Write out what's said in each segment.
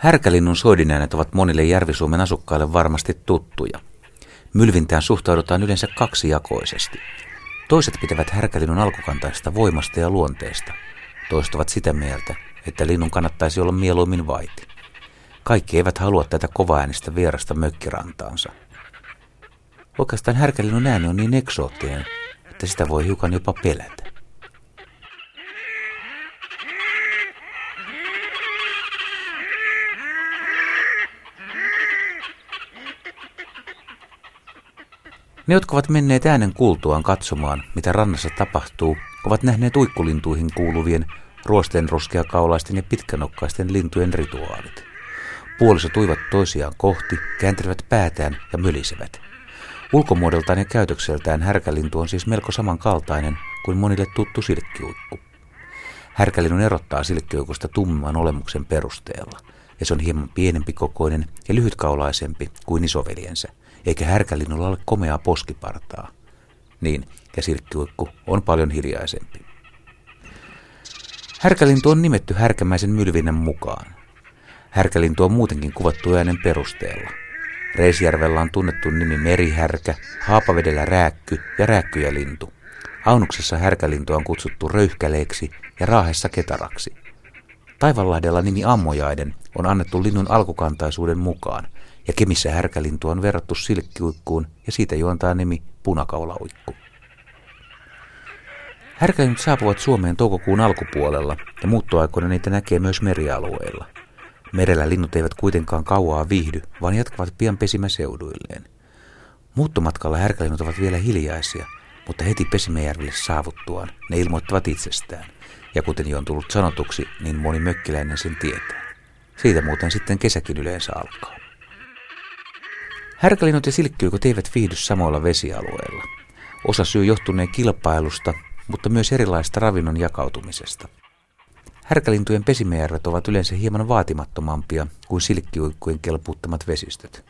Härkälinnun soidinäänet ovat monille Järvi-Suomen asukkaille varmasti tuttuja. Mylvintään suhtaudutaan yleensä kaksijakoisesti. Toiset pitävät härkälinnun alkukantaista voimasta ja luonteesta. Toiset ovat sitä mieltä, että linnun kannattaisi olla mieluummin vaiti. Kaikki eivät halua tätä kovaäänistä vierasta mökkirantaansa. Oikeastaan härkälinnun ääni on niin eksoottinen, että sitä voi hiukan jopa pelätä. Ne, jotka ovat menneet äänen kuultuaan katsomaan, mitä rannassa tapahtuu, ovat nähneet uikkulintuihin kuuluvien ruosten ruskeakaulaisten ja pitkänokkaisten lintujen rituaalit. Puolisot tuivat toisiaan kohti, kääntelivät päätään ja mölisevät. Ulkomuodoltaan ja käytökseltään härkälintu on siis melko samankaltainen kuin monille tuttu silkkiuikku. Härkälinnun erottaa silkkiuikusta tummemman olemuksen perusteella, ja se on hieman pienempi kokoinen ja lyhytkaulaisempi kuin isoveljensä – eikä härkälinnulla ole komeaa poskipartaa. Niin, ja silkkiuikku on paljon hiljaisempi. Härkälintu on nimetty härkämäisen mylvinnän mukaan. Härkälintu on muutenkin kuvattu äänen perusteella. Reisjärvellä on tunnettu nimi merihärkä, Haapavedellä rääkky ja rääkkyjälintu. Aunuksessa härkälintu on kutsuttu röyhkäleeksi ja Raahessa ketaraksi. Taivanlahdella nimi ammojaiden on annettu linnun alkukantaisuuden mukaan – ja Kemissä härkälintu on verrattu silkkiuikkuun ja siitä juontaa nimi punakaulauikku. Härkälinnut saapuvat Suomeen toukokuun alkupuolella ja muuttoaikoina niitä näkee myös merialueilla. Merellä linnut eivät kuitenkaan kauaa viihdy, vaan jatkavat pian pesimäseuduilleen. Muuttomatkalla härkälinnut ovat vielä hiljaisia, mutta heti Pesimäjärvelle saavuttuaan ne ilmoittavat itsestään. Ja kuten jo on tullut sanotuksi, niin moni mökkiläinen sen tietää. Siitä muuten sitten kesäkin yleensä alkaa. Härkälinnut ja silkkiykot eivät viihdy samoilla vesialueilla. Osa syy johtuneen kilpailusta, mutta myös erilaista ravinnon jakautumisesta. Härkälintujen pesimäjärvet ovat yleensä hieman vaatimattomampia kuin silkkiuikkujen kelpuuttamat vesistöt.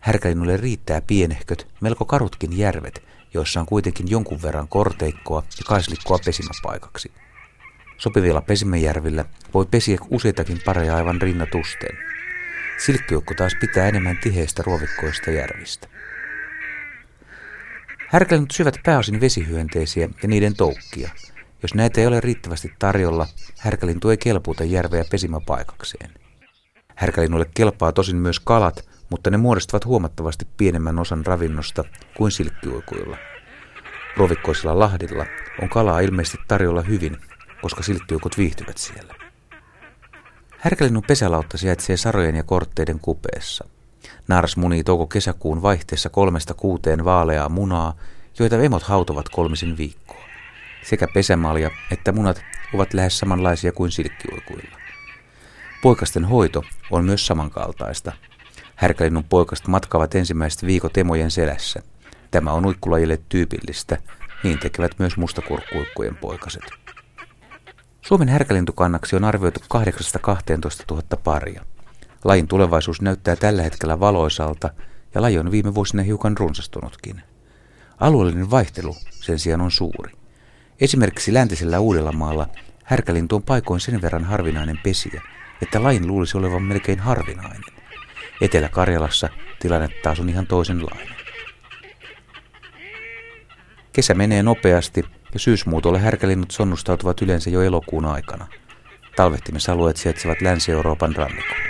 Härkälinnulle riittää pienehköt, melko karutkin järvet, joissa on kuitenkin jonkun verran korteikkoa ja kaislikkoa pesimäpaikaksi. Sopivilla pesimäjärvillä voi pesiä useitakin pareja aivan rinnatusten. Silkkiukko taas pitää enemmän tiheistä ruovikkoista järvistä. Härkälinnut syvät pääosin vesihyönteisiä ja niiden toukkia. Jos näitä ei ole riittävästi tarjolla, härkälintu ei kelpuuta järveä pesimäpaikakseen. Härkälinnulle kelpaa tosin myös kalat, mutta ne muodostavat huomattavasti pienemmän osan ravinnosta kuin silkkiuikuilla. Ruovikkoisilla lahdilla on kalaa ilmeisesti tarjolla hyvin, koska silkkiuikut viihtyvät siellä. Härkälinnun pesälautta sijaitsee sarojen ja kortteiden kupeessa. Naaras munii touko-kesäkuun vaihteessa kolmesta kuuteen vaaleaa munaa, joita emot hautovat kolmisen viikkoa. Sekä pesämalja että munat ovat lähes samanlaisia kuin silkkiuikuilla. Poikasten hoito on myös samankaltaista. Härkälinnun poikast matkavat ensimmäiset viikot emojen selässä. Tämä on uikkulajille tyypillistä, niin tekevät myös mustakurkkuikkujen poikaset. Suomen härkälintukannaksi on arvioitu 8-12 000 paria. Lajin tulevaisuus näyttää tällä hetkellä valoisalta ja laji on viime vuosina hiukan runsastunutkin. Alueellinen vaihtelu sen sijaan on suuri. Esimerkiksi läntisellä Uudellamaalla härkälintu on paikoin sen verran harvinainen pesiä, että lajin luulisi olevan melkein harvinainen. Etelä-Karjalassa tilanne taas on ihan toisenlainen. Kesä menee nopeasti ja syysmuutolle härkälinnut sonnustautuvat yleensä jo elokuun aikana. Talvehtimisalueet sijaitsevat Länsi-Euroopan rannikolla.